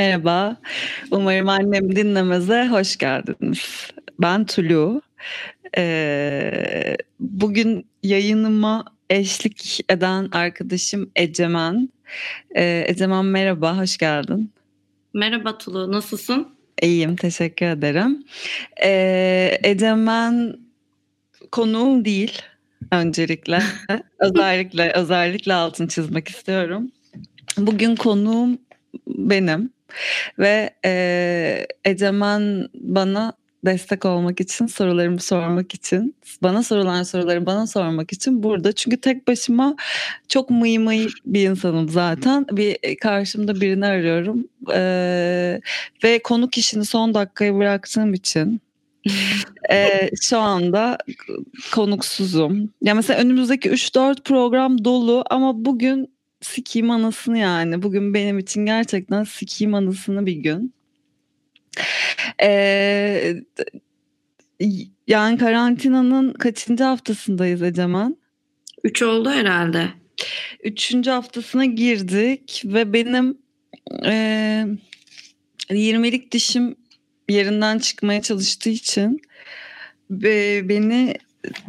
Merhaba. Umarım annem dinlemeze hoş geldiniz. Ben Tulu. Ee, bugün yayınıma eşlik eden arkadaşım Ecemen. Ee, Ecemen merhaba, hoş geldin. Merhaba Tulu, nasılsın? İyiyim, teşekkür ederim. Ee, Ecemen konuğum değil öncelikle. özellikle özellikle altın çizmek istiyorum. Bugün konuğum benim ve e, Ecemen bana destek olmak için, sorularımı sormak için, bana sorulan soruları bana sormak için burada. Çünkü tek başıma çok mıy mıy bir insanım zaten. Bir e, karşımda birini arıyorum ee, ve konuk işini son dakikaya bıraktığım için ee, şu anda konuksuzum. Ya mesela önümüzdeki 3-4 program dolu ama bugün sikiyim anasını yani. Bugün benim için gerçekten sikiyim anasını bir gün. Ee, yani karantinanın kaçıncı haftasındayız Ecemen? Üç oldu herhalde. Üçüncü haftasına girdik ve benim e, 20'lik dişim yerinden çıkmaya çalıştığı için ve beni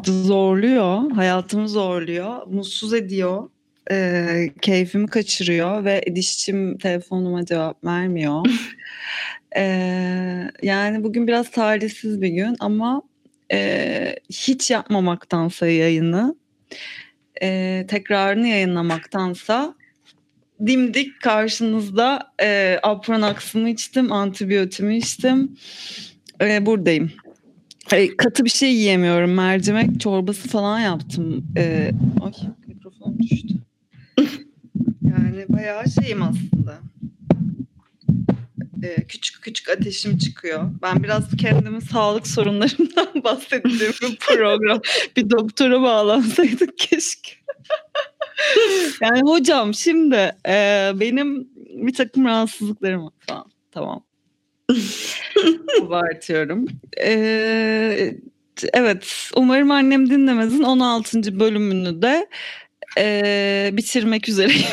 zorluyor, hayatımı zorluyor, mutsuz ediyor, e, keyfimi kaçırıyor ve dişçim telefonuma cevap vermiyor. e, yani bugün biraz talihsiz bir gün ama e, hiç yapmamaktansa yayını, e, tekrarını yayınlamaktansa dimdik karşınızda e, Apronax'ımı içtim, antibiyotimi içtim. E, buradayım. E, katı bir şey yiyemiyorum. Mercimek çorbası falan yaptım. E, düştü. Yani bayağı şeyim aslında. E, küçük küçük ateşim çıkıyor. Ben biraz kendimin sağlık sorunlarımdan bahsettiğim bir program. bir doktora bağlansaydık keşke. yani hocam şimdi e, benim bir takım rahatsızlıklarım var falan. Tamam. Abartıyorum. Ee, evet umarım annem dinlemezin 16. bölümünü de e, bitirmek üzereyim.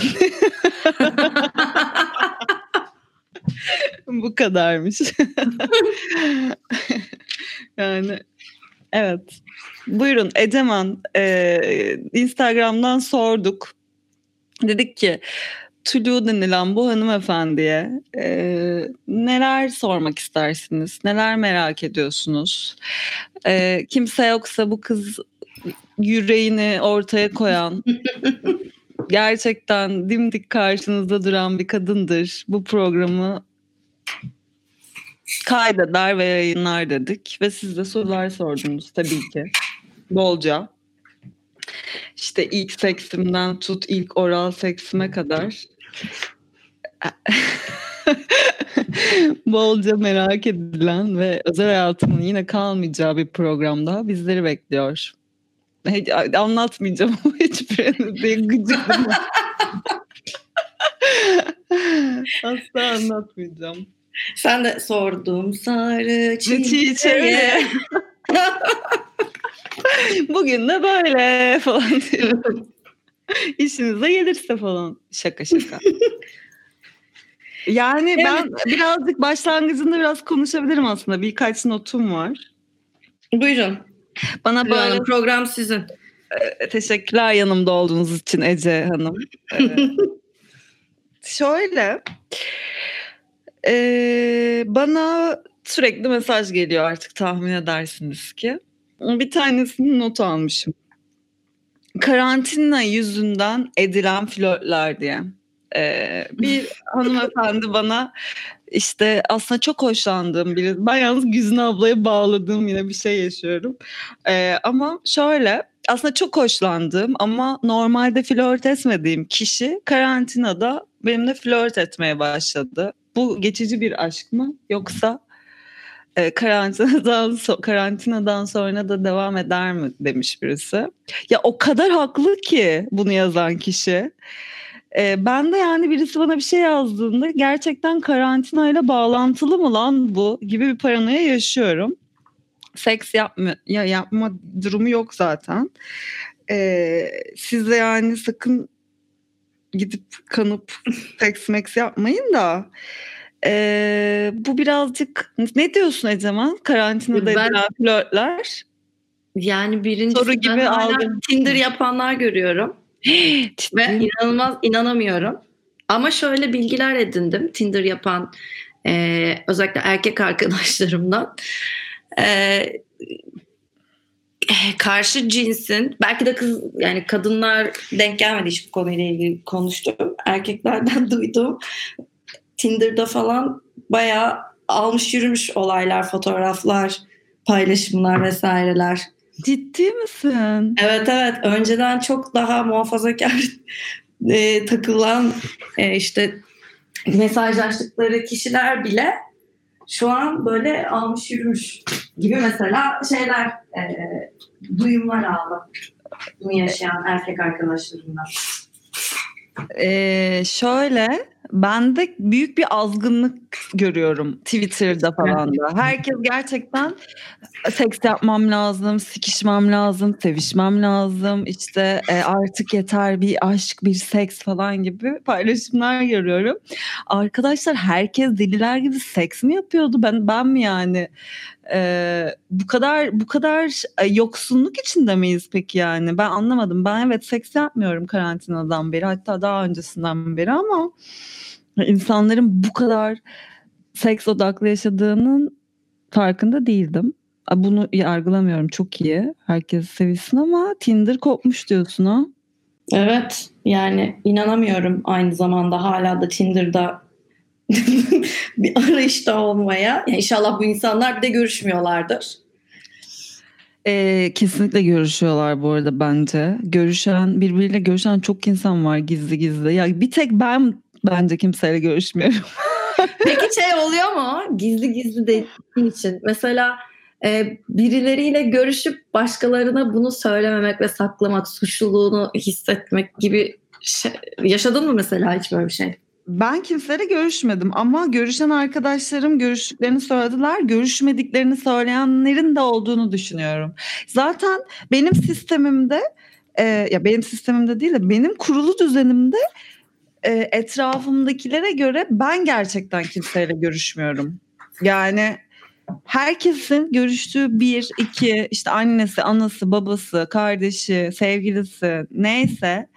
Bu kadarmış. yani evet. Buyurun Eceman. E, Instagram'dan sorduk. Dedik ki Tulu denilen bu hanımefendiye e, neler sormak istersiniz? Neler merak ediyorsunuz? E, kimse yoksa bu kız yüreğini ortaya koyan gerçekten dimdik karşınızda duran bir kadındır. Bu programı kaydeder ve yayınlar dedik ve siz de sorular sordunuz tabii ki. Bolca. İşte ilk seksimden tut ilk oral seksime kadar. Bolca merak edilen ve özel hayatımın yine kalmayacağı bir programda bizleri bekliyor. Hiç, anlatmayacağım ama hiçbirini de gıcık Asla anlatmayacağım. Sen de sordum sarı çiçeğe. Bugün de böyle falan diyorum. İşinize gelirse falan. Şaka şaka. Yani evet. ben birazcık başlangıcında biraz konuşabilirim aslında. Birkaç notum var. Buyurun. Bana böyle Hanım, program sizin. Ee, teşekkürler yanımda olduğunuz için Ece Hanım. Ee, şöyle e, bana sürekli mesaj geliyor artık tahmin edersiniz ki. Bir tanesini not almışım. Karantina yüzünden edilen flörtler diye. Ee, bir hanımefendi bana işte aslında çok hoşlandığım biri. Ben yalnız Güzin ablaya bağladığım yine bir şey yaşıyorum. Ee, ama şöyle aslında çok hoşlandığım ama normalde flört etmediğim kişi karantinada benimle flört etmeye başladı. Bu geçici bir aşk mı yoksa e, karantinadan so- karantinadan sonra da devam eder mi demiş birisi. Ya o kadar haklı ki bunu yazan kişi. E, ben de yani birisi bana bir şey yazdığında gerçekten karantinayla bağlantılı mı lan bu gibi bir paranoya yaşıyorum. Seks yapma ya yapma durumu yok zaten. E, siz de yani sakın gidip kanıp seks meks yapmayın da Ee, bu birazcık ne diyorsun Eceman? Karantinada ben, edilen flörtler. Yani birinci soru gibi aldım. Tinder yapanlar görüyorum. Ve inanılmaz inanamıyorum. Ama şöyle bilgiler edindim Tinder yapan e, özellikle erkek arkadaşlarımdan. E, karşı cinsin belki de kız yani kadınlar denk gelmedi hiç bu konuyla ilgili konuştum. Erkeklerden duydum. Tinder'da falan bayağı almış yürümüş olaylar, fotoğraflar, paylaşımlar vesaireler. Ciddi misin? Evet evet. Önceden çok daha muhafazakar e, takılan e, işte mesajlaştıkları kişiler bile şu an böyle almış yürümüş gibi mesela şeyler e, duyumlar aldım. Bunu yaşayan erkek arkadaşlarımdan. Ee, şöyle ben de büyük bir azgınlık görüyorum Twitter'da falan da. Herkes gerçekten seks yapmam lazım, sikişmem lazım, sevişmem lazım. İşte e, artık yeter bir aşk, bir seks falan gibi paylaşımlar görüyorum. Arkadaşlar herkes deliler gibi seks mi yapıyordu? Ben ben mi yani? Ee, bu kadar bu kadar e, yoksunluk içinde miyiz peki yani? Ben anlamadım. Ben evet seks yapmıyorum karantinadan beri hatta daha öncesinden beri ama insanların bu kadar seks odaklı yaşadığının farkında değildim. Bunu yargılamıyorum çok iyi. Herkes sevişsin ama Tinder kopmuş diyorsun ha. Evet yani inanamıyorum aynı zamanda hala da Tinder'da bir arayışta olmaya. Yani inşallah bu insanlar bir de görüşmüyorlardır. Ee, kesinlikle görüşüyorlar bu arada bence. Görüşen, birbiriyle görüşen çok insan var gizli gizli. Ya bir tek ben bence kimseyle görüşmüyorum. Peki şey oluyor mu? Gizli gizli dediğin için. Mesela e, birileriyle görüşüp başkalarına bunu söylememek ve saklamak, suçluluğunu hissetmek gibi şey, yaşadın mı mesela hiç böyle bir şey? Ben kimseyle görüşmedim ama görüşen arkadaşlarım görüştüklerini söylediler. Görüşmediklerini söyleyenlerin de olduğunu düşünüyorum. Zaten benim sistemimde e, ya benim sistemimde değil de benim kurulu düzenimde e, etrafımdakilere göre ben gerçekten kimseyle görüşmüyorum. Yani herkesin görüştüğü bir, iki, işte annesi, anası, babası, kardeşi, sevgilisi neyse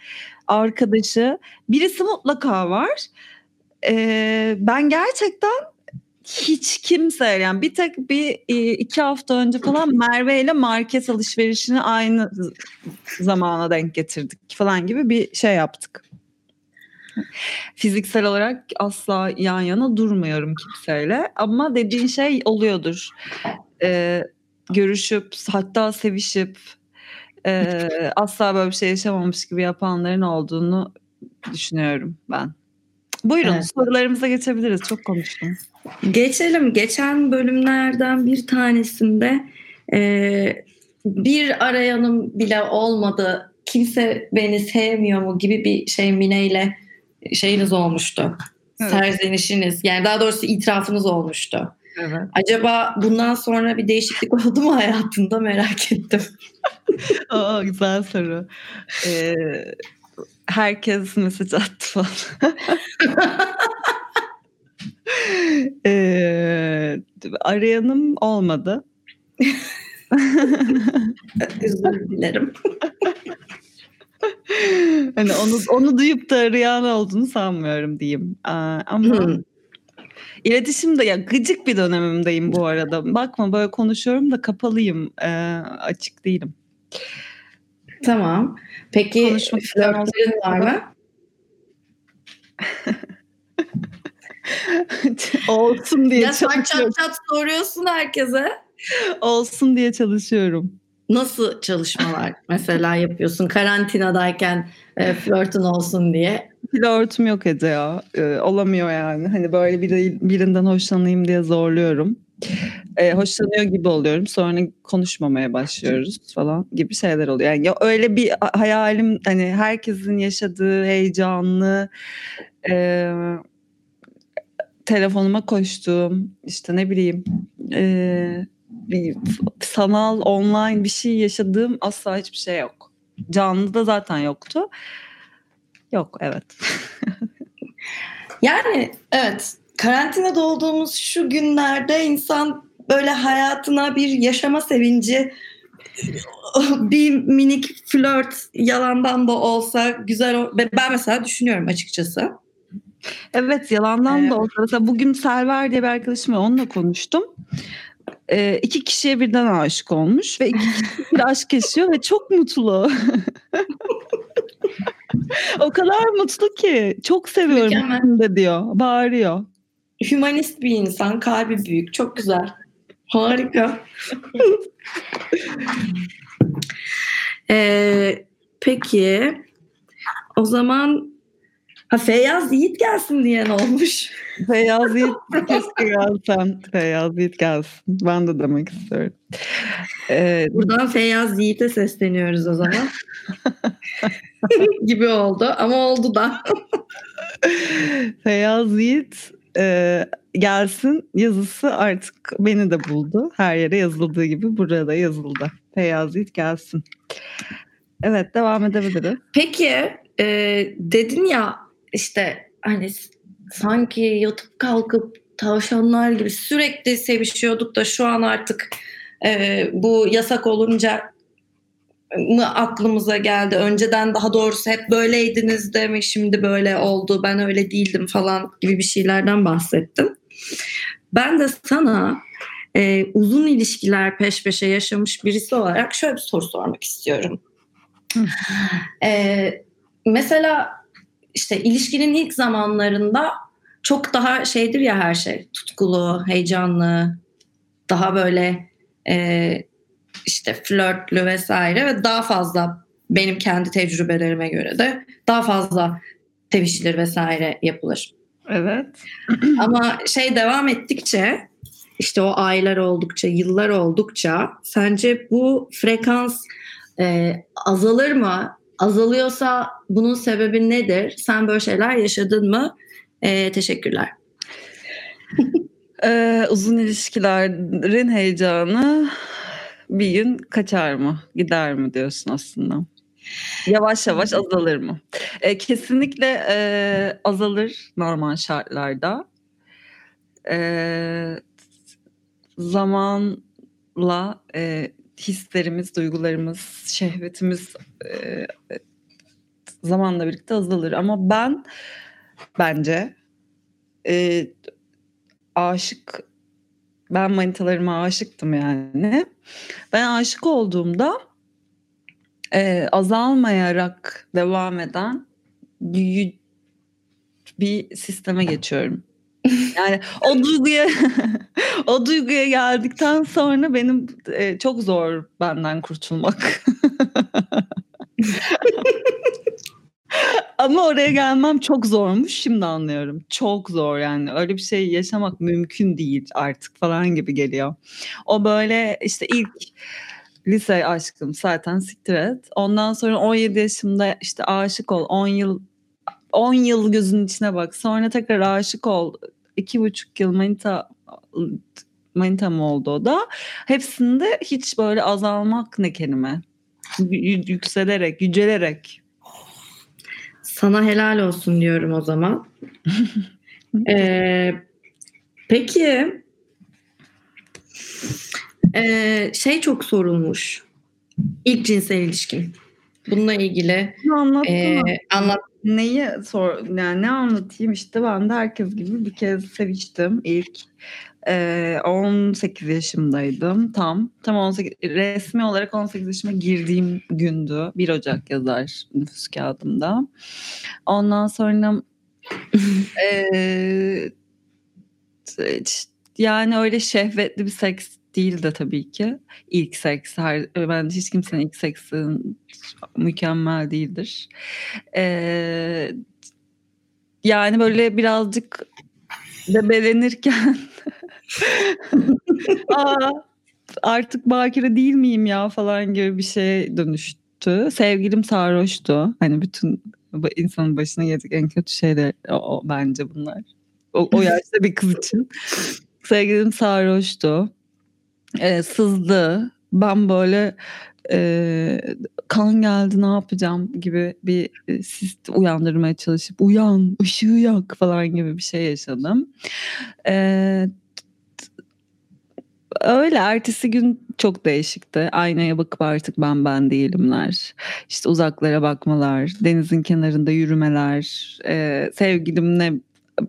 arkadaşı birisi mutlaka var. Ee, ben gerçekten hiç kimse yani bir tek bir iki hafta önce falan Merve ile market alışverişini aynı zamana denk getirdik falan gibi bir şey yaptık. Fiziksel olarak asla yan yana durmuyorum kimseyle ama dediğin şey oluyordur. Ee, görüşüp hatta sevişip e, asla böyle bir şey yaşamamış gibi yapanların olduğunu düşünüyorum ben. Buyurun evet. sorularımıza geçebiliriz. Çok konuştum. Geçelim. Geçen bölümlerden bir tanesinde e, bir arayanım bile olmadı. Kimse beni sevmiyor mu gibi bir şey Mine ile şeyiniz olmuştu. Evet. Serzenişiniz yani daha doğrusu itirafınız olmuştu. Evet. Acaba bundan sonra bir değişiklik oldu mu hayatında merak ettim. Aa, güzel soru. Ee, herkes mesaj attı falan. ee, arayanım olmadı. Özür dilerim. hani onu onu duyup da arayan olduğunu sanmıyorum diyeyim. ama hmm. iletişimde ya gıcık bir dönemimdeyim bu arada. Bakma böyle konuşuyorum da kapalıyım. Ee, açık değilim. Tamam. Peki flörtlerin var mı? Olsun diye ya çalışıyorum. Çat çat soruyorsun herkese. Olsun diye çalışıyorum. Nasıl çalışmalar mesela yapıyorsun karantinadayken e, flörtün olsun diye? Flörtüm yok Ece ya. Ee, olamıyor yani. Hani böyle biri, birinden hoşlanayım diye zorluyorum. Ee, hoşlanıyor gibi oluyorum. Sonra konuşmamaya başlıyoruz falan gibi şeyler oluyor. Yani öyle bir hayalim hani herkesin yaşadığı heyecanlı e, telefonuma koştuğum işte ne bileyim e, bir sanal online bir şey yaşadığım asla hiçbir şey yok. Canlı da zaten yoktu. Yok evet. yani evet karantinada olduğumuz şu günlerde insan böyle hayatına bir yaşama sevinci bir minik flört yalandan da olsa güzel ben mesela düşünüyorum açıkçası. Evet yalandan evet. da olsa mesela bugün Selver diye bir arkadaşım var onunla konuştum. Ee, iki kişiye birden aşık olmuş ve iki kişi bir aşk yaşıyor ve çok mutlu. o kadar mutlu ki çok seviyorum de diyor bağırıyor. Hümanist bir insan kalbi büyük çok güzel. Harika. ee, peki o zaman ha, Feyyaz Yiğit gelsin diyen olmuş. Feyyaz Yiğit keşke gelsen. Feyyaz Yiğit gelsin. Ben de demek istiyorum. Ee, Buradan Feyyaz Yiğit'e sesleniyoruz o zaman. gibi oldu ama oldu da. Feyyaz Yiğit e, gelsin yazısı artık beni de buldu. Her yere yazıldığı gibi buraya da yazıldı. Feyyaz Yiğit gelsin. Evet devam edebiliriz. Peki e, dedin ya işte hani sanki yatıp kalkıp tavşanlar gibi sürekli sevişiyorduk da şu an artık e, bu yasak olunca mı aklımıza geldi? Önceden daha doğrusu hep böyleydiniz de mi şimdi böyle oldu ben öyle değildim falan gibi bir şeylerden bahsettim. Ben de sana e, uzun ilişkiler peş peşe yaşamış birisi olarak şöyle bir soru sormak istiyorum. e, mesela işte ilişkinin ilk zamanlarında çok daha şeydir ya her şey tutkulu, heyecanlı, daha böyle e, işte flörtlü vesaire ve daha fazla benim kendi tecrübelerime göre de daha fazla sevişilir vesaire yapılır. Evet. Ama şey devam ettikçe işte o aylar oldukça, yıllar oldukça sence bu frekans e, azalır mı? Azalıyorsa bunun sebebi nedir? Sen böyle şeyler yaşadın mı? E, teşekkürler. ee, uzun ilişkilerin heyecanı bir gün kaçar mı? Gider mi diyorsun aslında? Yavaş yavaş azalır mı? E, kesinlikle e, azalır normal şartlarda. E, zamanla e, hislerimiz, duygularımız, şehvetimiz e, zamanla birlikte azalır. Ama ben bence e, aşık ben manitalarıma aşıktım yani. Ben aşık olduğumda e, azalmayarak devam eden bir sisteme geçiyorum. Yani o duyguya o duyguya geldikten sonra benim e, çok zor benden kurtulmak. Ama oraya gelmem çok zormuş şimdi anlıyorum. Çok zor yani. Öyle bir şey yaşamak mümkün değil artık falan gibi geliyor. O böyle işte ilk lise aşkım zaten siktir et. Ondan sonra 17 yaşımda işte aşık ol. 10 yıl 10 yıl gözünün içine bak. Sonra tekrar aşık ol. iki buçuk yıl manita manita mı oldu o da. Hepsinde hiç böyle azalmak ne kelime. Y- yükselerek, yücelerek sana helal olsun diyorum o zaman. ee, peki ee, şey çok sorulmuş. İlk cinsel ilişkin. Bununla ilgili e, anlat. Neyi sor yani ne anlatayım işte ben de herkes gibi bir kez seviştim ilk e, 18 yaşımdaydım tam. Tam 18 resmi olarak 18 yaşıma girdiğim gündü. 1 Ocak yazar nüfus kağıdımda. Ondan sonra e, yani öyle şehvetli bir seks değil de tabii ki. İlk seks. Her, ben hiç kimsenin ilk seksi mükemmel değildir. Ee, yani böyle birazcık bebelenirken Aa, artık bakire değil miyim ya falan gibi bir şey dönüştü. Sevgilim sarhoştu. Hani bütün insanın başına gelecek en kötü şey de o, o bence bunlar. O, o yaşta bir kız için. Sevgilim sarhoştu. Ee, sızdı. Ben böyle e, kan geldi ne yapacağım gibi bir e, sis uyandırmaya çalışıp uyan ışığı yak falan gibi bir şey yaşadım. E, öyle ertesi gün çok değişikti. Aynaya bakıp artık ben ben değilimler. İşte uzaklara bakmalar, denizin kenarında yürümeler, e, sevgilimle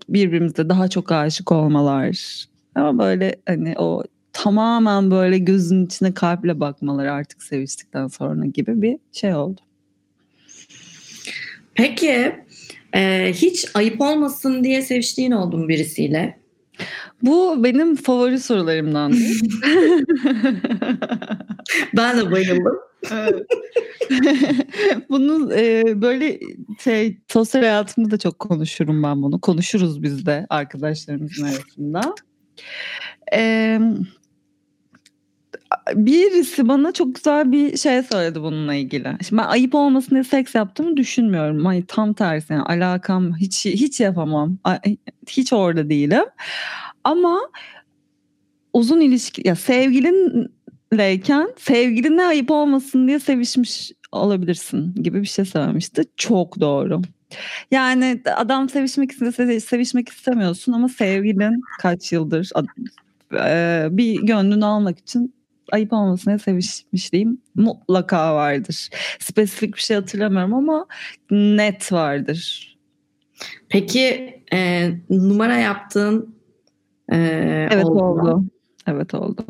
birbirimize daha çok aşık olmalar. Ama böyle hani o tamamen böyle gözün içine kalple bakmalar artık seviştikten sonra gibi bir şey oldu. Peki e, hiç ayıp olmasın diye seviştiğin oldu mu birisiyle? Bu benim favori sorularımdan. ben de bayıldım. bunu e, böyle şey sosyal hayatımda da çok konuşurum ben bunu. Konuşuruz biz de arkadaşlarımızın arasında. Eee birisi bana çok güzel bir şey söyledi bununla ilgili. Şimdi ben ayıp olmasın diye seks yaptığımı düşünmüyorum. Ay tam tersi yani alakam hiç hiç yapamam. Hiç orada değilim. Ama uzun ilişki ya sevgilinleyken sevgiline ayıp olmasın diye sevişmiş olabilirsin gibi bir şey söylemişti. Çok doğru. Yani adam sevişmek istese sevişmek istemiyorsun ama sevgilin kaç yıldır bir gönlünü almak için ayıp olmasına sevişmişliğim mutlaka vardır. Spesifik bir şey hatırlamıyorum ama net vardır. Peki e, numara yaptığın e, evet oldu. oldu. Evet oldu.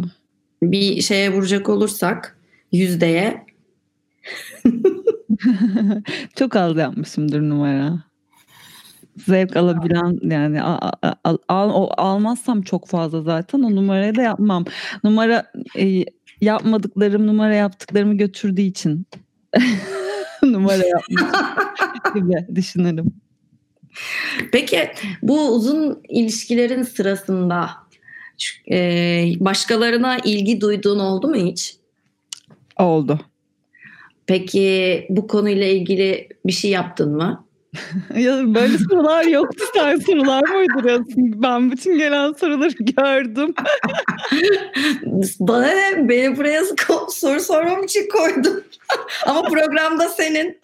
Bir şeye vuracak olursak yüzdeye. Çok az yapmışımdır numara. Zevk alabilen yani al, al, al, almazsam çok fazla zaten o numarayı da yapmam. Numara e, yapmadıklarım numara yaptıklarımı götürdüğü için numara yapmak gibi düşünürüm. Peki bu uzun ilişkilerin sırasında e, başkalarına ilgi duyduğun oldu mu hiç? Oldu. Peki bu konuyla ilgili bir şey yaptın mı? Ya böyle sorular yoktu sen sorular mı uyduruyorsun? Ben bütün gelen soruları gördüm. Bana ne? Beni buraya soru sormam için koydum. Ama programda senin.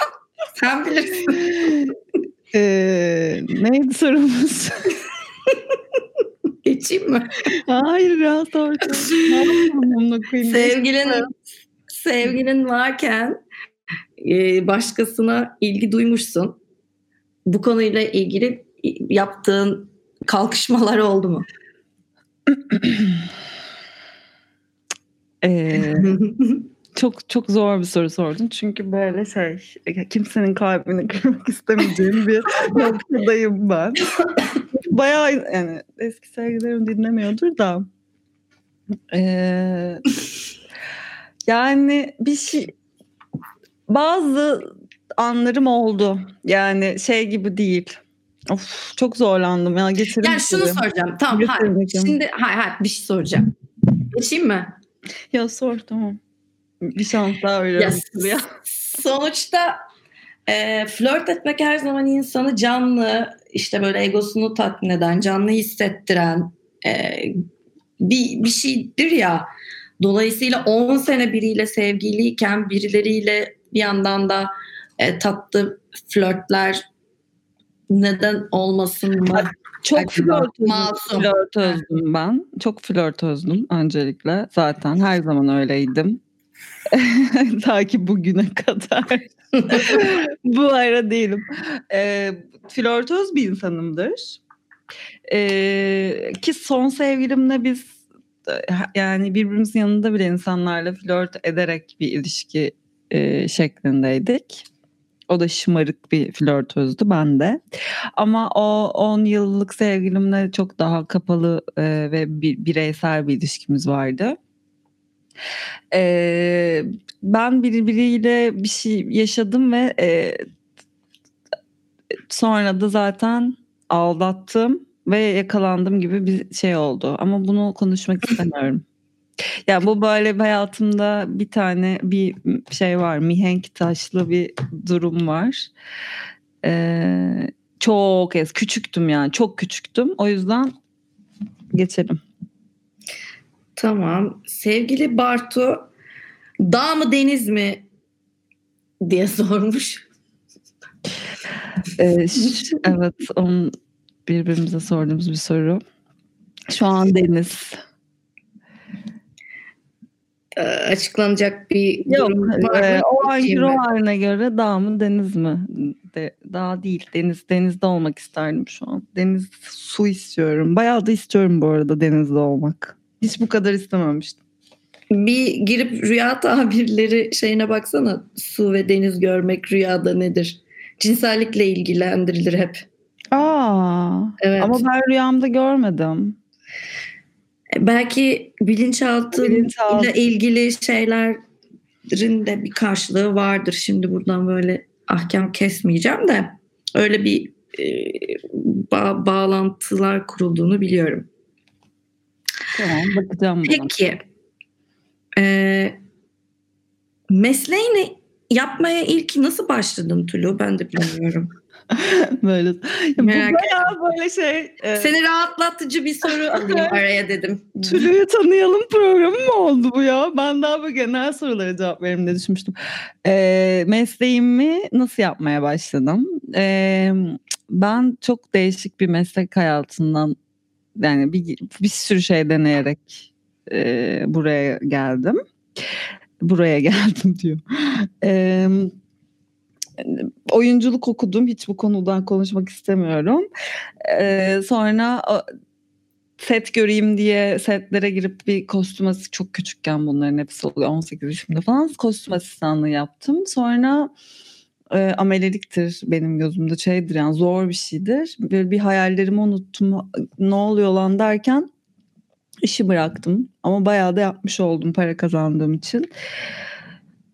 sen bilirsin. Ee, neydi sorumuz? Geçeyim mi? Hayır ya sor. sevgilin, sevgilin varken başkasına ilgi duymuşsun. Bu konuyla ilgili yaptığın kalkışmalar oldu mu? ee, çok çok zor bir soru sordun. Çünkü böyle şey kimsenin kalbini kırmak istemeyeceğim bir noktadayım ben. Bayağı yani eski sevgilerim dinlemiyordur da. Ee, yani bir şey bazı anlarım oldu. Yani şey gibi değil. Of çok zorlandım ya geçirim. Yani şunu gibi. soracağım. Tamam hayır. Şimdi hayır hayır bir şey soracağım. Geçeyim mi? Ya sor tamam. Bir şans daha. Ya, ya. Sonuçta e, flört etmek her zaman insanı canlı işte böyle egosunu tatmin eden, canlı hissettiren e, bir, bir şeydir ya. Dolayısıyla 10 sene biriyle sevgiliyken birileriyle bir yandan da e, tatlı flörtler neden olmasın mı? Çok flörtözüm, flörtözdüm ben. Çok flörtözdüm öncelikle. Zaten her zaman öyleydim. Ta ki bugüne kadar. Bu ara değilim. E, flörtöz bir insanımdır. E, ki son sevgilimle biz yani birbirimizin yanında bile insanlarla flört ederek bir ilişki e, şeklindeydik. O da şımarık bir flörtözdü ben de. Ama o 10 yıllık sevgilimle çok daha kapalı e, ve bir, bireysel bir ilişkimiz vardı. E, ben birbiriyle bir şey yaşadım ve e, sonra da zaten aldattım ve yakalandım gibi bir şey oldu. Ama bunu konuşmak istemiyorum. Yani bu böyle hayatımda bir tane bir şey var. Mihenk taşlı bir durum var. Ee, çok ez küçüktüm yani çok küçüktüm. O yüzden geçelim. Tamam. Sevgili Bartu Dağ mı deniz mi diye sormuş. Ee, evet, onun birbirimize sorduğumuz bir soru. Şu an deniz. Ee, açıklanacak bir Yok, durum var e, mı? o ruh ben. haline göre dağ mı deniz mi? De, dağ değil, deniz. Denizde olmak isterdim şu an. Deniz, su istiyorum. Bayağı da istiyorum bu arada denizde olmak. Hiç bu kadar istememiştim. Bir girip rüya tabirleri şeyine baksana. Su ve deniz görmek rüyada nedir? Cinsellikle ilgilendirilir hep. Aa, Evet. ama ben rüyamda görmedim. Belki bilinçaltıyla Bilinçaltı. ilgili şeylerin de bir karşılığı vardır. Şimdi buradan böyle ahkam kesmeyeceğim de öyle bir e, ba- bağlantılar kurulduğunu biliyorum. Tamam, bakacağım buna. Peki e, mesleğini yapmaya ilk nasıl başladın Tulu? Ben de bilmiyorum. böyle. Ya bu Merak bayağı böyle şey. e, Seni rahatlatıcı bir soru alayım araya dedim. Tülü'yü tanıyalım programı mı oldu bu ya? Ben daha bu genel sorulara cevap veririm diye düşünmüştüm. Ee, mesleğimi nasıl yapmaya başladım? Ee, ben çok değişik bir meslek hayatından yani bir, bir sürü şey deneyerek e, buraya geldim. Buraya geldim diyor. Ee, oyunculuk okudum. Hiç bu konudan konuşmak istemiyorum. Ee, sonra set göreyim diye setlere girip bir kostüm asistanı çok küçükken bunların hepsi oluyor 18 yaşımda falan kostüm asistanlığı yaptım. Sonra e, ameleliktir benim gözümde şeydir yani zor bir şeydir. Böyle bir hayallerimi unuttum ne oluyor lan derken işi bıraktım ama bayağı da yapmış oldum para kazandığım için.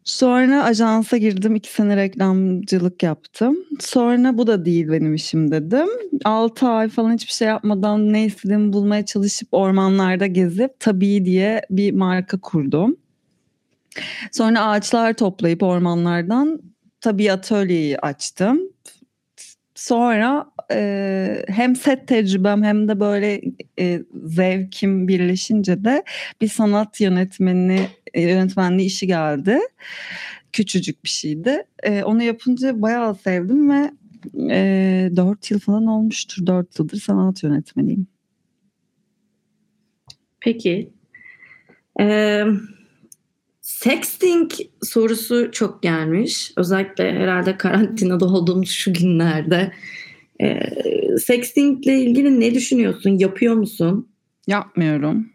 Sonra ajansa girdim. iki sene reklamcılık yaptım. Sonra bu da değil benim işim dedim. 6 ay falan hiçbir şey yapmadan ne istediğimi bulmaya çalışıp ormanlarda gezip Tabii diye bir marka kurdum. Sonra ağaçlar toplayıp ormanlardan Tabii atölyeyi açtım. Sonra e, hem set tecrübem hem de böyle e, zevkim birleşince de bir sanat yönetmeni yönetmenliği işi geldi. Küçücük bir şeydi. E, onu yapınca bayağı sevdim ve e, 4 yıl falan olmuştur. 4 yıldır sanat yönetmeniyim. Peki. Ee, sexting sorusu çok gelmiş. Özellikle herhalde karantinada olduğumuz şu günlerde. Ee, sextingle ilgili ne düşünüyorsun? Yapıyor musun? Yapmıyorum.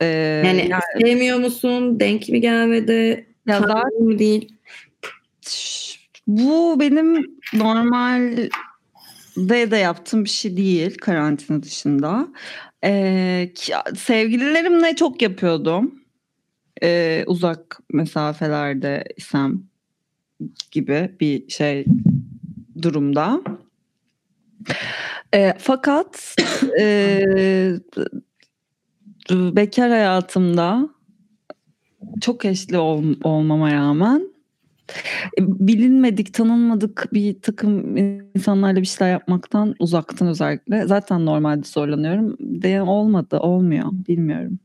E, Yani sevmiyor musun? Denk mi gelmedi? ya zaten mı değil? bu benim normalde de yaptığım bir şey değil karantina dışında. Ee, sevgililerimle çok yapıyordum. Ee, uzak mesafelerde isem gibi bir şey durumda. Ee, fakat e, bekar hayatımda çok eşli ol- olmama rağmen e, bilinmedik, tanınmadık bir takım insanlarla bir şeyler yapmaktan uzaktan özellikle. Zaten normalde zorlanıyorum. De olmadı, olmuyor. Bilmiyorum.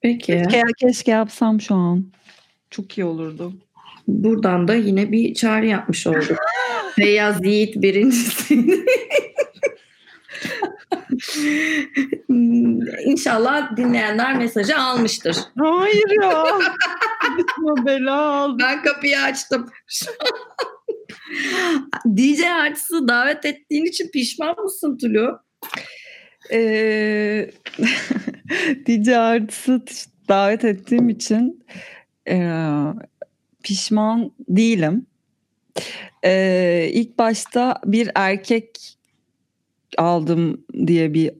Peki. Keşke, keşke yapsam şu an. Çok iyi olurdu. Buradan da yine bir çağrı yapmış olduk. Beyaz Yiğit birincisi. İnşallah dinleyenler mesajı almıştır. Hayır ya. Bela aldı. Ben kapıyı açtım. DJ Arts'ı davet ettiğin için pişman mısın Tulu? Ee, DJ Arts'ı davet ettiğim için e, pişman değilim. Ee, ilk başta bir erkek aldım diye bir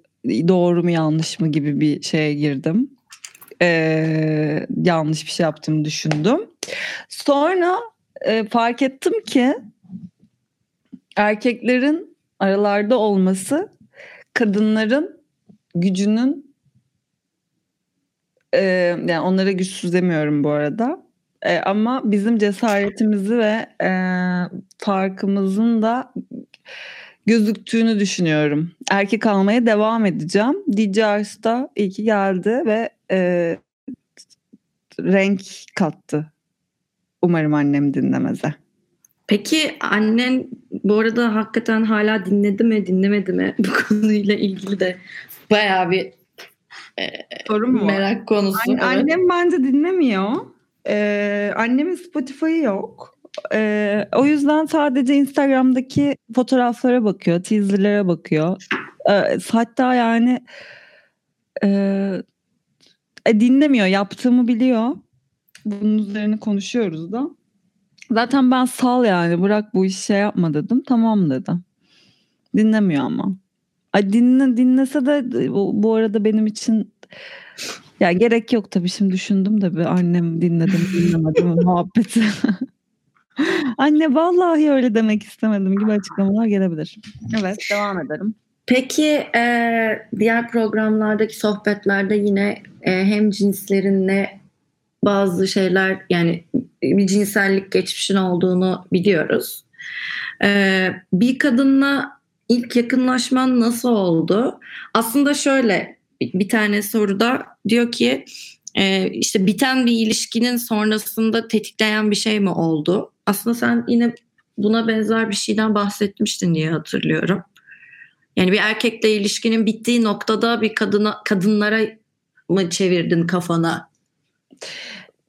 doğru mu yanlış mı gibi bir şeye girdim. Ee, yanlış bir şey yaptığımı düşündüm. Sonra e, fark ettim ki erkeklerin aralarda olması kadınların gücünün e, yani onlara güçsüz demiyorum bu arada E, ama bizim cesaretimizi ve e, farkımızın da gözüktüğünü düşünüyorum. Erkek almaya devam edeceğim. DJ Ars'ta iyi ki geldi ve e, renk kattı. Umarım annem dinlemeze. Peki annen bu arada hakikaten hala dinledi mi dinlemedi mi bu konuyla ilgili de bayağı bir e, Sorun mu? merak konusu. An- evet. Annem bence dinlemiyor. Ee, annemin Spotify'ı yok. Ee, o yüzden sadece Instagram'daki fotoğraflara bakıyor, teaserlere bakıyor. Ee, hatta yani e, e, dinlemiyor, yaptığımı biliyor. Bunun üzerine konuşuyoruz da. Zaten ben sal yani bırak bu işi şey yapma dedim. Tamam dedi. Dinlemiyor ama. Ay dinle, dinlese de bu, bu arada benim için ya gerek yok tabii şimdi düşündüm de bir annem dinledim dinlemedim muhabbeti. Anne vallahi öyle demek istemedim gibi açıklamalar gelebilir. Evet devam edelim. Peki e, diğer programlardaki sohbetlerde yine e, hem cinslerinle bazı şeyler yani bir cinsellik geçmişin olduğunu biliyoruz. E, bir kadınla ilk yakınlaşman nasıl oldu? Aslında şöyle bir, bir tane soruda diyor ki e, işte biten bir ilişkinin sonrasında tetikleyen bir şey mi oldu? Aslında sen yine buna benzer bir şeyden bahsetmiştin diye hatırlıyorum. Yani bir erkekle ilişkinin bittiği noktada bir kadına kadınlara mı çevirdin kafana?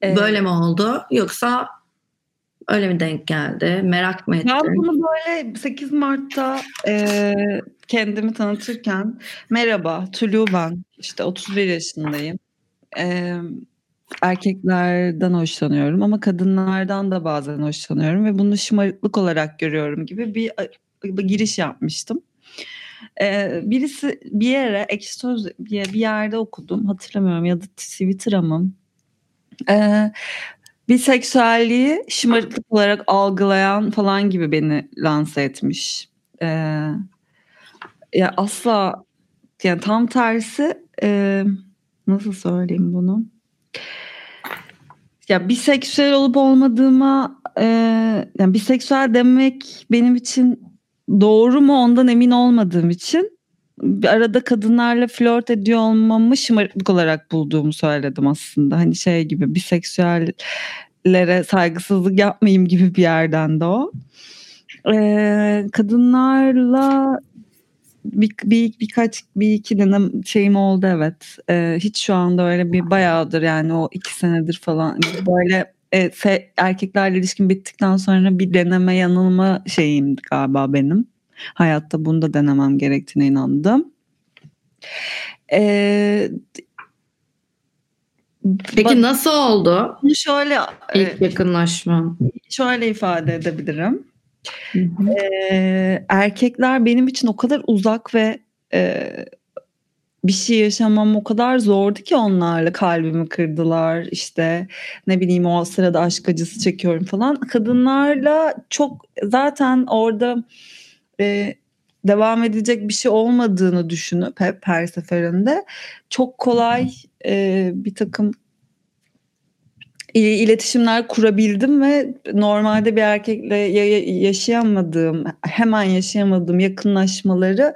Ee, Böyle mi oldu? Yoksa öyle mi denk geldi? Merak mı ettin? Ben bunu böyle 8 Mart'ta e, kendimi tanıtırken merhaba Tulu ben işte 31 yaşındayım. E, erkeklerden hoşlanıyorum ama kadınlardan da bazen hoşlanıyorum ve bunu şımarıklık olarak görüyorum gibi bir, bir giriş yapmıştım. Ee, birisi bir yere ekşi bir, bir yerde okudum hatırlamıyorum ya da Twitter'a mı? Ee, biseksüelliği şımarıklık olarak algılayan falan gibi beni lanse etmiş. Ee, ya asla yani tam tersi e, nasıl söyleyeyim bunu? Ya biseksüel olup olmadığıma e, yani biseksüel demek benim için doğru mu ondan emin olmadığım için bir arada kadınlarla flört ediyor olmamı şımarıklık olarak bulduğumu söyledim aslında. Hani şey gibi biseksüellere saygısızlık yapmayayım gibi bir yerden de o. Ee, kadınlarla bir, bir birkaç bir iki dönem şeyim oldu evet. Ee, hiç şu anda öyle bir bayağıdır yani o iki senedir falan böyle e, se- erkeklerle ilişkim bittikten sonra bir deneme yanılma şeyimdi galiba benim. Hayatta bunu da denemem gerektiğine inandım. Ee, Peki nasıl oldu şöyle ilk e, yakınlaşma? şöyle ifade edebilirim. Ee, erkekler benim için o kadar uzak ve e, bir şey yaşamam o kadar zordu ki onlarla kalbimi kırdılar. İşte ne bileyim o sırada aşk acısı çekiyorum falan. Kadınlarla çok zaten orada e, devam edecek bir şey olmadığını düşünüp hep her seferinde çok kolay e, bir takım iletişimler kurabildim ve normalde bir erkekle ya- ya- yaşayamadığım, hemen yaşayamadığım yakınlaşmaları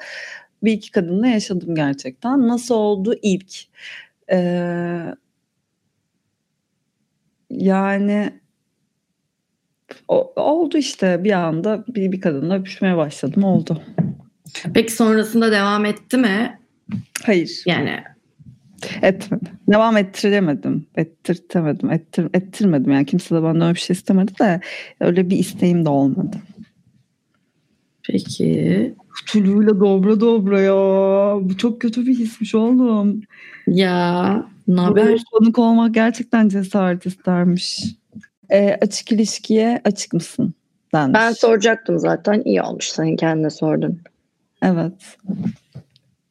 bir iki kadınla yaşadım gerçekten. Nasıl oldu ilk? Ee, yani o- oldu işte bir anda bir, bir kadınla öpüşmeye başladım oldu. Peki sonrasında devam etti mi? Hayır Yani etmedi. Devam ettiremedim. Ettirtemedim. Ettir, ettirmedim yani kimse de benden öyle bir şey istemedi de öyle bir isteğim de olmadı. peki Tuluyla dobra dobra ya. Bu çok kötü bir hismiş oğlum. ya ne haber? Konuk olmak gerçekten cesaret istermiş. Ee, açık ilişkiye açık mısın? Denmiş. Ben soracaktım zaten. İyi olmuş sen kendine sordun. Evet.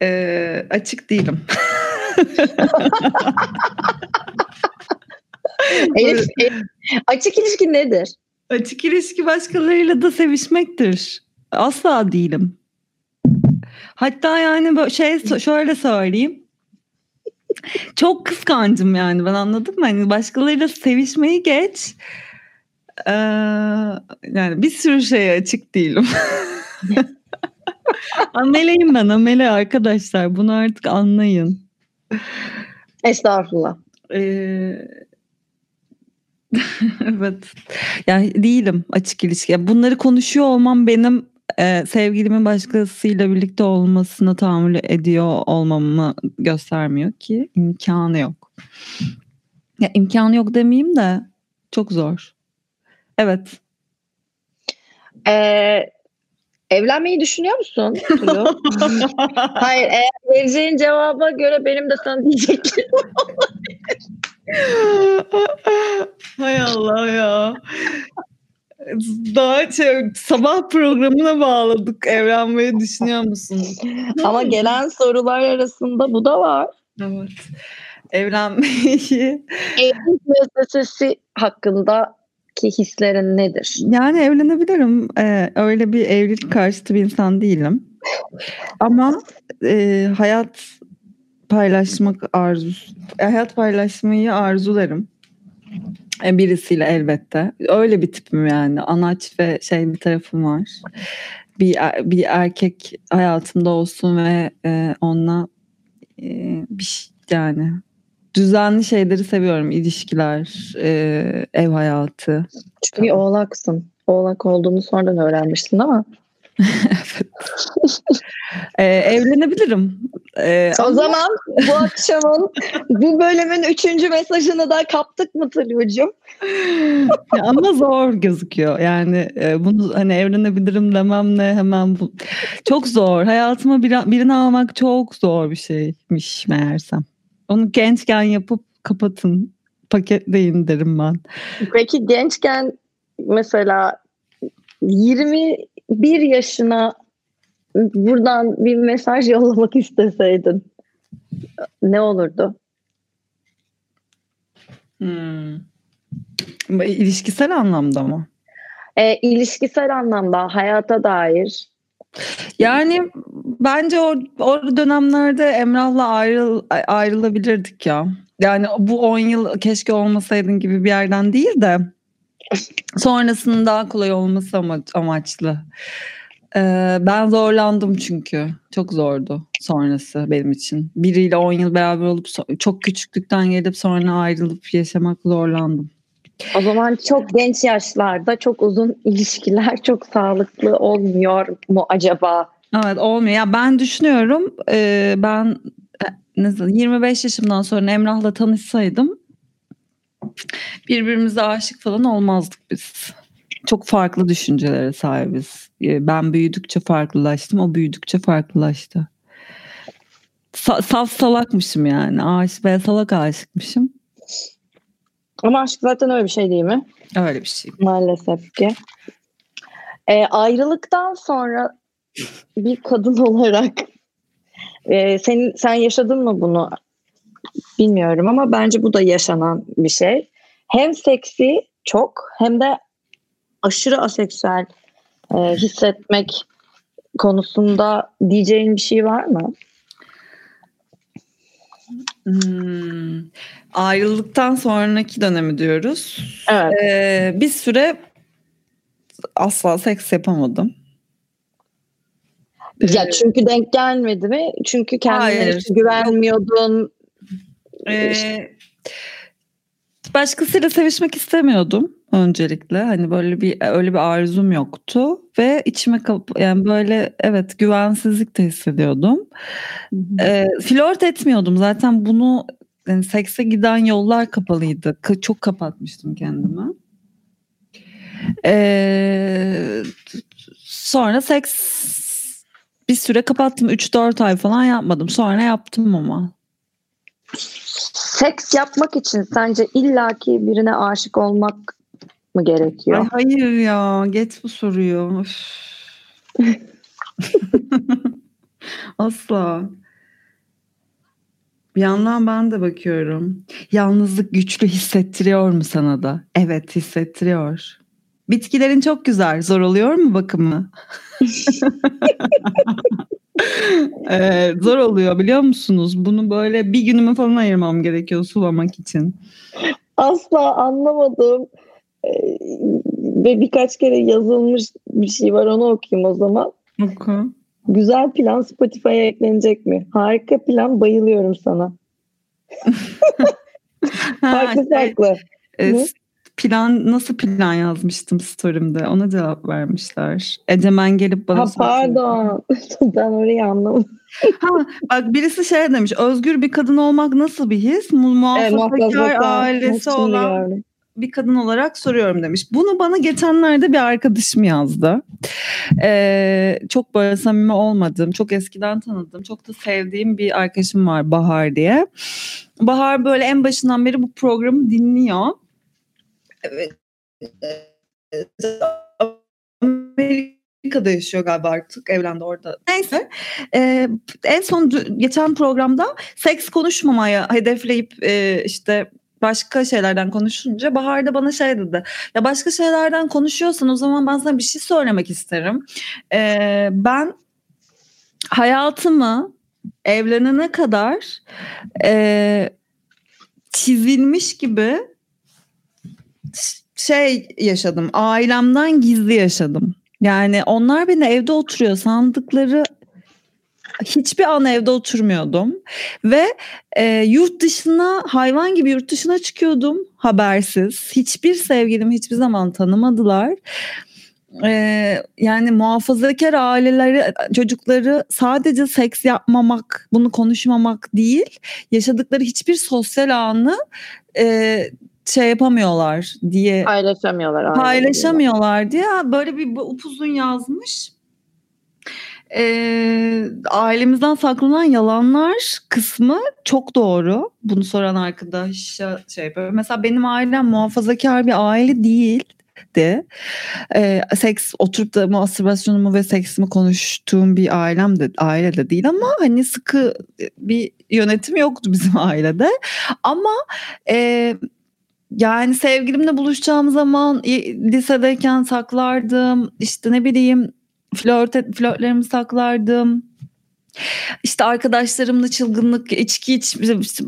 Ee, açık değilim. Elif, Elif, açık ilişki nedir? Açık ilişki başkalarıyla da sevişmektir. Asla değilim. Hatta yani şey şöyle söyleyeyim. Çok kıskancım yani ben anladım mı? Hani başkalarıyla sevişmeyi geç. Ee, yani bir sürü şeye açık değilim. ameleyim ben amele arkadaşlar. Bunu artık anlayın. Estağfurullah. Ee, evet. Yani değilim açık ilişki. Bunları konuşuyor olmam benim e, sevgilimin başkasıyla birlikte olmasını tahammül ediyor olmamı göstermiyor ki imkanı yok. Ya imkanı yok demeyeyim de çok zor. Evet. Ee, evlenmeyi düşünüyor musun? Hayır eğer vereceğin cevaba göre benim de sana diyeceklerim Hay Allah ya. Daha şey, sabah programına bağladık. Evlenmeyi düşünüyor musun? Ama gelen sorular arasında bu da var. Evet. Evlenmeyi. Evlilik müessesesi hakkındaki hislerin nedir? Yani evlenebilirim. Ee, öyle bir evlilik karşıtı bir insan değilim. Ama e, hayat paylaşmak arzusu, hayat paylaşmayı arzularım. E, birisiyle elbette. Öyle bir tipim yani. Anaç ve şey bir tarafım var. Bir bir erkek hayatımda olsun ve e, onunla e, bir yani düzenli şeyleri seviyorum. İlişkiler, e, ev hayatı. Çünkü oğlaksın. Oğlak olduğunu sonradan öğrenmiştin ama. evet. ee, evlenebilirim. Ee, o ama... zaman bu akşamın bu bölümün üçüncü mesajını da kaptık mı Tülücüm? ama zor gözüküyor. Yani e, bunu hani evlenebilirim demem ne hemen bu. Çok zor. Hayatıma bir, birini almak çok zor bir şeymiş meğersem. Onu gençken yapıp kapatın. Paketleyin derim ben. Peki gençken mesela 21 yaşına buradan bir mesaj yollamak isteseydin ne olurdu? Hmm. İlişkisel anlamda mı? E, ilişkisel anlamda hayata dair. Yani bence o, o dönemlerde Emrah'la ayrıl, ayrılabilirdik ya. Yani bu 10 yıl keşke olmasaydın gibi bir yerden değil de sonrasının daha kolay olması amaç, amaçlı. Ee, ben zorlandım çünkü. Çok zordu sonrası benim için. Biriyle 10 yıl beraber olup çok küçüklükten gelip sonra ayrılıp yaşamak zorlandım. O zaman çok genç yaşlarda çok uzun ilişkiler çok sağlıklı olmuyor mu acaba? Evet olmuyor. Ya ben düşünüyorum e, ben e, nasıl 25 yaşımdan sonra Emrah'la tanışsaydım birbirimize aşık falan olmazdık biz. Çok farklı düşüncelere sahibiz. E, ben büyüdükçe farklılaştım, o büyüdükçe farklılaştı. Sa- saf salakmışım yani. Aşık ve salak aşıkmışım. Ama aşk zaten öyle bir şey değil mi? Öyle bir şey. Maalesef ki. E, ayrılıktan sonra bir kadın olarak e, sen, sen yaşadın mı bunu bilmiyorum ama bence bu da yaşanan bir şey. Hem seksi çok hem de aşırı aseksüel e, hissetmek konusunda diyeceğin bir şey var mı? Hmm. Ayrıldıktan sonraki dönemi diyoruz. Evet. Ee, bir süre asla seks yapamadım. Ya çünkü denk gelmedi mi? Çünkü kendine Hayır. güvenmiyordun. Ee, başkasıyla sevişmek istemiyordum öncelikle. Hani böyle bir öyle bir arzum yoktu ve içime kap yani böyle evet güvensizlik de hissediyordum. Ee, flört etmiyordum zaten bunu yani sekse giden yollar kapalıydı. Çok kapatmıştım kendimi. Ee, sonra seks bir süre kapattım. 3-4 ay falan yapmadım. Sonra yaptım ama. Seks yapmak için sence illaki birine aşık olmak mı gerekiyor? Ay hayır ya. Geç bu soruyu. Asla. Bir yandan ben de bakıyorum. Yalnızlık güçlü hissettiriyor mu sana da? Evet hissettiriyor. Bitkilerin çok güzel. Zor oluyor mu bakımı? ee, zor oluyor biliyor musunuz? Bunu böyle bir günümü falan ayırmam gerekiyor sulamak için. Asla anlamadım. Ee, ve birkaç kere yazılmış bir şey var onu okuyayım o zaman. Oku. Güzel plan Spotify'a eklenecek mi? Harika plan bayılıyorum sana. farklı farklı. E, plan nasıl plan yazmıştım story'imde ona cevap vermişler. Ecemen gelip bana ha, pardon ben orayı anlamadım. ha, bak birisi şey demiş özgür bir kadın olmak nasıl bir his? Muhafazakar evet, ailesi olan gördüm. bir kadın olarak soruyorum demiş. Bunu bana geçenlerde bir arkadaşım yazdı. Ee, çok böyle samimi olmadığım, çok eskiden tanıdığım, çok da sevdiğim bir arkadaşım var Bahar diye. Bahar böyle en başından beri bu programı dinliyor. Amerika'da yaşıyor galiba artık evlendi orada. Neyse e, en son geçen programda seks konuşmamaya hedefleyip e, işte başka şeylerden konuşunca Bahar da bana şey dedi. Ya başka şeylerden konuşuyorsan o zaman ben sana bir şey söylemek isterim. E, ben hayatımı evlenene kadar e, çizilmiş gibi şey yaşadım. Ailemden gizli yaşadım. Yani onlar beni evde oturuyor sandıkları hiçbir an evde oturmuyordum ve e, yurt dışına hayvan gibi yurt dışına çıkıyordum habersiz. Hiçbir sevgilim hiçbir zaman tanımadılar. Ee, yani muhafazakar aileleri çocukları sadece seks yapmamak bunu konuşmamak değil yaşadıkları hiçbir sosyal anı e, şey yapamıyorlar diye paylaşamıyorlar paylaşamıyorlar diye böyle bir upuzun yazmış e, ailemizden saklanan yalanlar kısmı çok doğru. Bunu soran arkadaş şey yapıyor. Mesela benim ailem muhafazakar bir aile değil de e, seks oturup da mastürbasyonumu ve seksimi konuştuğum bir ailem de aile de değil ama hani sıkı bir yönetim yoktu bizim ailede ama e, yani sevgilimle buluşacağım zaman lisedeyken saklardım işte ne bileyim flört flörtlerimi saklardım işte arkadaşlarımla çılgınlık, içki iç,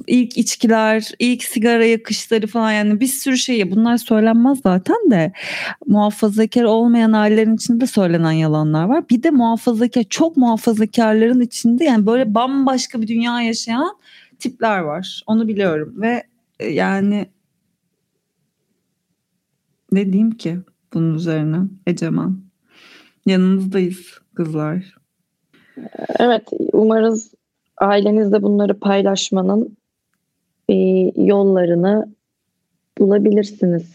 ilk içkiler, ilk sigara yakışları falan yani bir sürü şey bunlar söylenmez zaten de muhafazakar olmayan ailelerin içinde söylenen yalanlar var. Bir de muhafazakar, çok muhafazakarların içinde yani böyle bambaşka bir dünya yaşayan tipler var. Onu biliyorum ve e, yani ne diyeyim ki bunun üzerine Eceman? Yanınızdayız kızlar. Evet, umarız ailenizde bunları paylaşmanın e, yollarını bulabilirsiniz.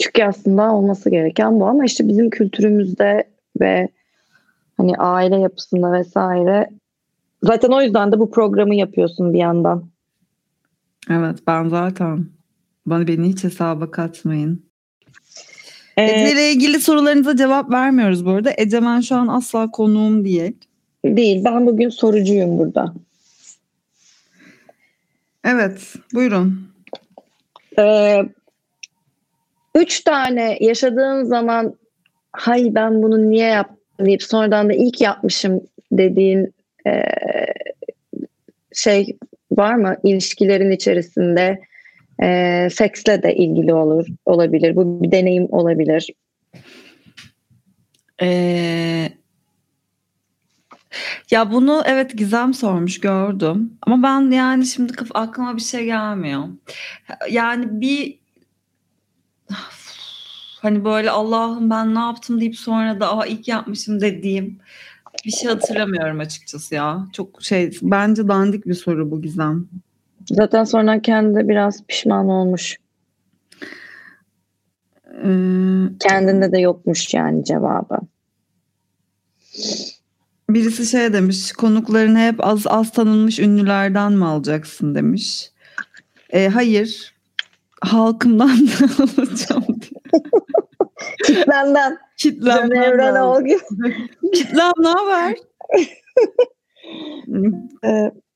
Çünkü aslında olması gereken bu ama işte bizim kültürümüzde ve hani aile yapısında vesaire zaten o yüzden de bu programı yapıyorsun bir yandan. Evet ben zaten bana beni hiç hesaba katmayın. Ee, Ece ile ilgili sorularınıza cevap vermiyoruz bu arada. Ecemen şu an asla konuğum değil. Değil. Ben bugün sorucuyum burada. Evet. Buyurun. Ee, üç tane yaşadığın zaman hay ben bunu niye yaptım deyip sonradan da ilk yapmışım dediğin e, şey var mı ilişkilerin içerisinde e, seksle de ilgili olur olabilir. Bu bir deneyim olabilir. Ee, ya bunu evet Gizem sormuş gördüm. Ama ben yani şimdi aklıma bir şey gelmiyor. Yani bir hani böyle Allah'ım ben ne yaptım deyip sonra da Aa, ilk yapmışım dediğim bir şey hatırlamıyorum açıkçası ya. Çok şey bence dandik bir soru bu Gizem. Zaten sonra kendi biraz pişman olmuş. Hmm. Kendinde de yokmuş yani cevabı. Birisi şey demiş konuklarını hep az az tanınmış ünlülerden mi alacaksın demiş. E, hayır halkımdan da alacağım diye. Gibi. Kitlem ne haber?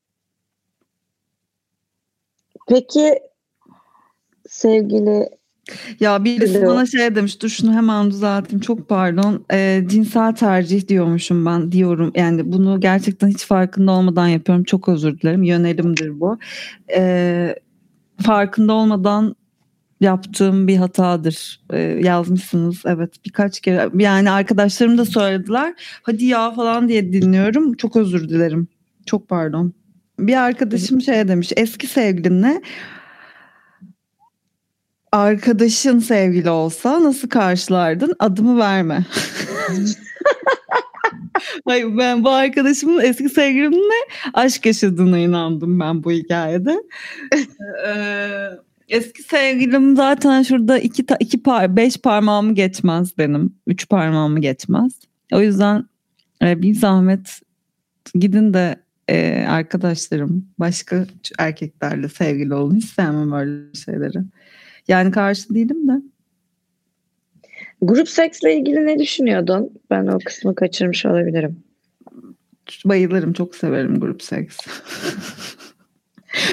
Peki sevgili ya birisi Biliyor. bana şey demiş dur şunu hemen düzelteyim çok pardon. E, cinsel tercih diyormuşum ben diyorum. Yani bunu gerçekten hiç farkında olmadan yapıyorum çok özür dilerim yönelimdir bu. E, farkında olmadan yaptığım bir hatadır. E, yazmışsınız evet birkaç kere. Yani arkadaşlarım da söylediler hadi ya falan diye dinliyorum çok özür dilerim. Çok pardon bir arkadaşım şey demiş eski sevgilinle arkadaşın sevgili olsa nasıl karşılardın? Adımı verme. Hayır ben bu arkadaşımın eski sevgilimle aşk yaşadığına inandım ben bu hikayede. ee, eski sevgilim zaten şurada iki, iki par, beş parmağımı geçmez benim. Üç parmağımı geçmez. O yüzden e, bir zahmet gidin de e, arkadaşlarım başka erkeklerle sevgili olun. Hiç sevmem öyle şeyleri. Yani karşı değilim de. Grup seksle ilgili ne düşünüyordun? Ben o kısmı kaçırmış olabilirim. Bayılırım. Çok severim grup seks.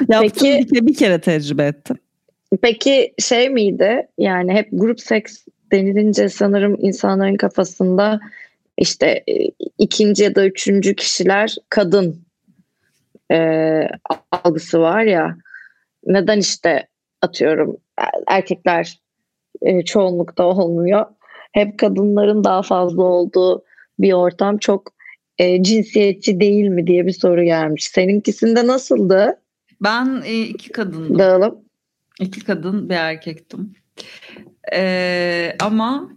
Yaptım Peki, bir, bir kere tecrübe ettim. Peki şey miydi? Yani hep grup seks denilince sanırım insanların kafasında işte e, ikinci ya da üçüncü kişiler kadın e, algısı var ya. Neden işte atıyorum erkekler e, çoğunlukta olmuyor. Hep kadınların daha fazla olduğu bir ortam çok e, cinsiyetçi değil mi diye bir soru gelmiş. Seninkisinde nasıldı? Ben e, iki kadındım. Dağılım. İki kadın bir erkektim. Ee, ama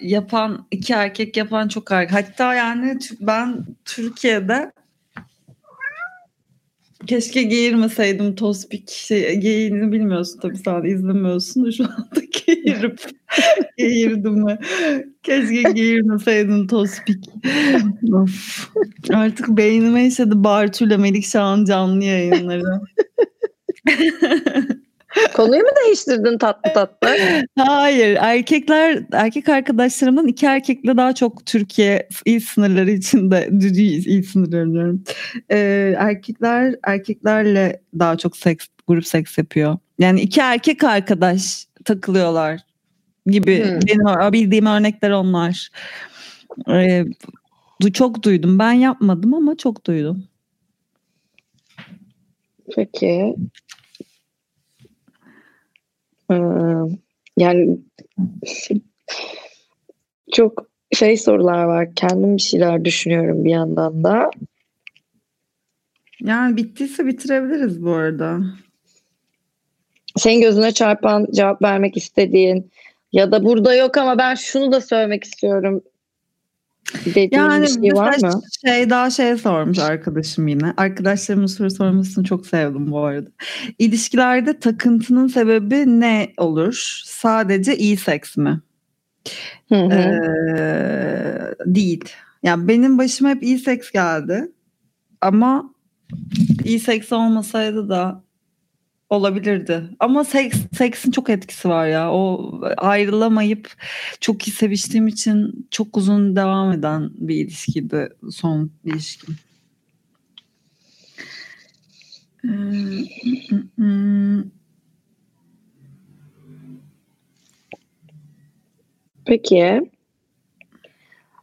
yapan iki erkek yapan çok erkek. Hatta yani ben Türkiye'de Keşke geğirmeseydim tospik şey, geyiğini bilmiyorsun tabii sen izlemiyorsun şu anda geğirip geğirdim mi? Keşke geğirmeseydim tospik. of. Artık beynime işledi Bartu ile Melikşah'ın canlı yayınları. Konuyu mu değiştirdin tatlı tatlı? Hayır. Erkekler, erkek arkadaşlarımdan iki erkekle daha çok Türkiye il sınırları içinde, il, il sınırları diyorum. Ee, erkekler, erkeklerle daha çok seks, grup seks yapıyor. Yani iki erkek arkadaş takılıyorlar gibi. Hmm. Benim bildiğim örnekler onlar. Ee, çok duydum. Ben yapmadım ama çok duydum. Peki. Ee, yani çok şey sorular var. Kendim bir şeyler düşünüyorum bir yandan da. Yani bittiyse bitirebiliriz bu arada. Senin gözüne çarpan cevap vermek istediğin ya da burada yok ama ben şunu da söylemek istiyorum dediğin yani bir şey var mı? Şey daha şey sormuş arkadaşım yine. Arkadaşlarımın soru sormasını çok sevdim bu arada. İlişkilerde takıntının sebebi ne olur? Sadece iyi seks mi? Hı hı. Ee, değil. Yani benim başıma hep iyi seks geldi. Ama iyi seks olmasaydı da olabilirdi. Ama seks, seksin çok etkisi var ya. O ayrılamayıp çok iyi seviştiğim için çok uzun devam eden bir ilişkiydi son ilişkim. Peki.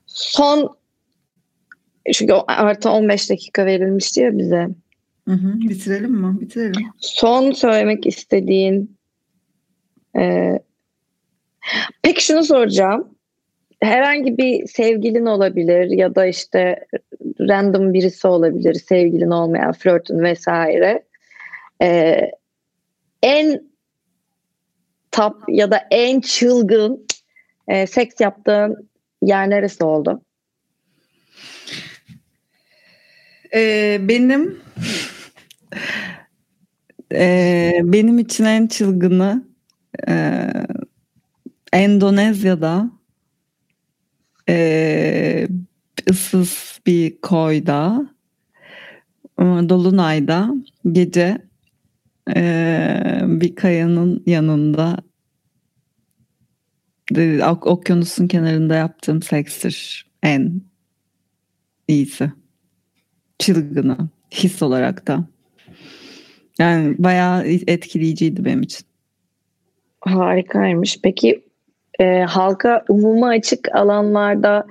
Son çünkü artı 15 dakika verilmişti ya bize. Hı hı, bitirelim mi? Bitirelim. Son söylemek istediğin e, peki şunu soracağım. Herhangi bir sevgilin olabilir ya da işte random birisi olabilir, sevgilin olmayan flörtün vesaire. E, en top ya da en çılgın e, seks yaptığın yer neresi oldu? Ee, benim ee, benim için en çılgını e, Endonezya'da e, ıssız bir koyda Dolunay'da gece e, bir kayanın yanında ok okyanusun kenarında yaptığım sekstir en iyisi. Çılgını his olarak da. Yani bayağı etkileyiciydi benim için. Harikaymış. Peki e, halka umuma açık alanlarda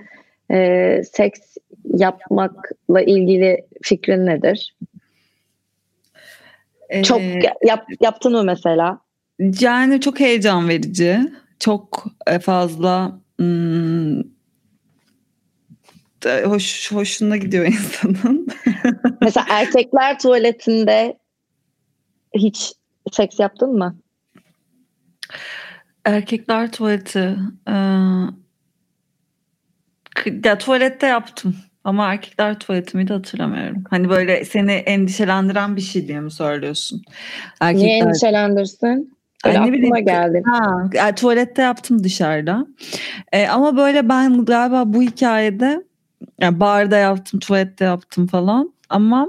e, seks yapmakla ilgili fikrin nedir? Ee, çok yap, yaptın mı mesela? Yani çok heyecan verici. Çok e, fazla hmm, hoş hoşuna gidiyor insanın. mesela erkekler tuvaletinde hiç seks yaptın mı? Erkekler tuvaleti. Ee, ya tuvalette yaptım. Ama erkekler tuvaleti miydi hatırlamıyorum. Hani böyle seni endişelendiren bir şey diye mi söylüyorsun? Erkekler... Niye endişelendirsin? Öyle yani aklıma geldi. Ha, yani tuvalette yaptım dışarıda. Ee, ama böyle ben galiba bu hikayede yani barda yaptım, tuvalette yaptım falan. Ama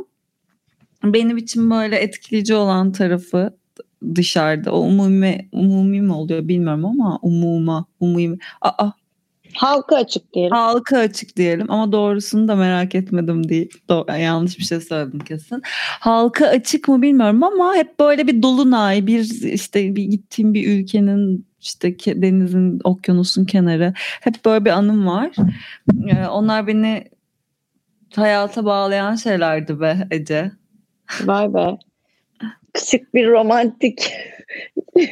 benim için böyle etkileyici olan tarafı dışarıda. O umumi, umumi mi oluyor bilmiyorum ama umuma, umumi. Aa, Halka açık diyelim. Halka açık diyelim ama doğrusunu da merak etmedim değil. Do- yanlış bir şey söyledim kesin. Halka açık mı bilmiyorum ama hep böyle bir dolunay, bir işte bir gittiğim bir ülkenin işte denizin, okyanusun kenarı. Hep böyle bir anım var. Ee, onlar beni hayata bağlayan şeylerdi be Ece. Vay be. Küçük bir romantik.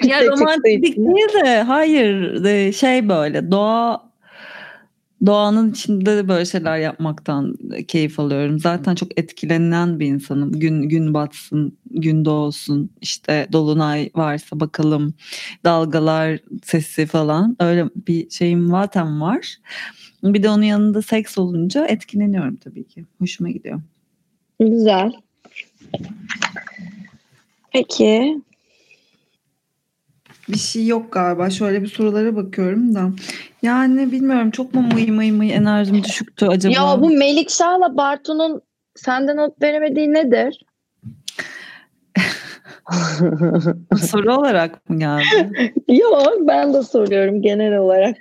ya romantik değil de hayır şey böyle doğa doğanın içinde de böyle şeyler yapmaktan keyif alıyorum. Zaten çok etkilenen bir insanım. Gün gün batsın, gün doğsun, işte dolunay varsa bakalım, dalgalar sesi falan öyle bir şeyim zaten var. Bir de onun yanında seks olunca etkileniyorum tabii ki. Hoşuma gidiyor. Güzel. Peki bir şey yok galiba. Şöyle bir sorulara bakıyorum da. Yani bilmiyorum çok mu mıy mıy mıy enerjim düşüktü acaba? Ya bu Melikşah'la Bartu'nun senden not veremediği nedir? Soru olarak mı geldi? Yok ben de soruyorum genel olarak.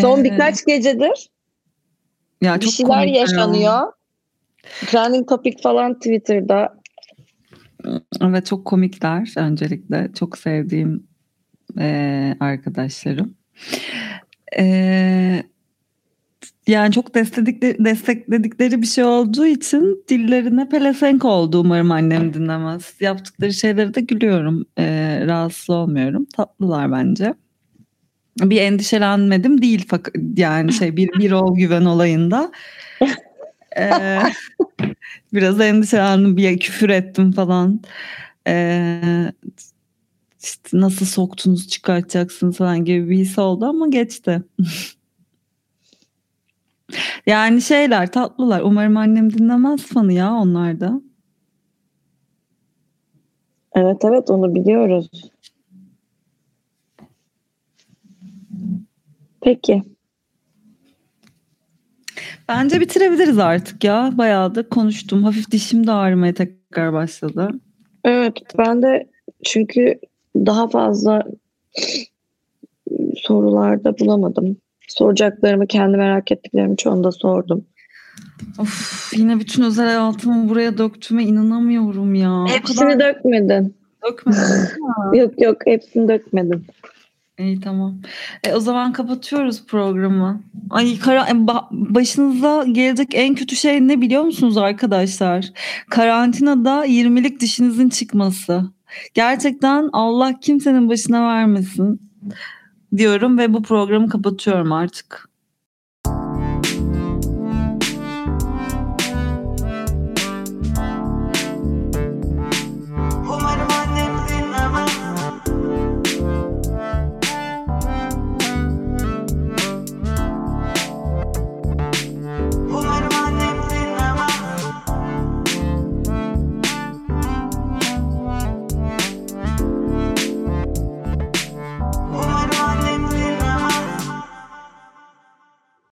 Son ee, birkaç gecedir ya bir şeyler yaşanıyor. Ya. Trending topic falan Twitter'da Evet çok komikler öncelikle. Çok sevdiğim e, arkadaşlarım. E, yani çok destekledikleri, destekledikleri bir şey olduğu için dillerine pelesenk oldu umarım annem dinlemez. Yaptıkları şeyleri de gülüyorum. E, rahatsız olmuyorum. Tatlılar bence. Bir endişelenmedim değil fakat yani şey bir bir ol güven olayında. Ee, biraz endişelendim bir küfür ettim falan. Ee, işte nasıl soktunuz çıkartacaksınız falan gibi bir his oldu ama geçti. yani şeyler tatlılar. Umarım annem dinlemez fanı ya onlar da. Evet evet onu biliyoruz. Peki. Bence bitirebiliriz artık ya. Bayağı da konuştum. Hafif dişim de ağrımaya tekrar başladı. Evet ben de çünkü daha fazla sorularda bulamadım. Soracaklarımı kendi merak ettiklerimi çoğunda sordum. Of yine bütün özel hayatımı buraya döktüğüme inanamıyorum ya. Hepsini kadar... dökmedin. Dökmedin yok yok hepsini dökmedim. İyi tamam. E, o zaman kapatıyoruz programı. Ay kara, e, başınıza gelecek en kötü şey ne biliyor musunuz arkadaşlar? Karantinada 20'lik dişinizin çıkması. Gerçekten Allah kimsenin başına vermesin diyorum ve bu programı kapatıyorum artık.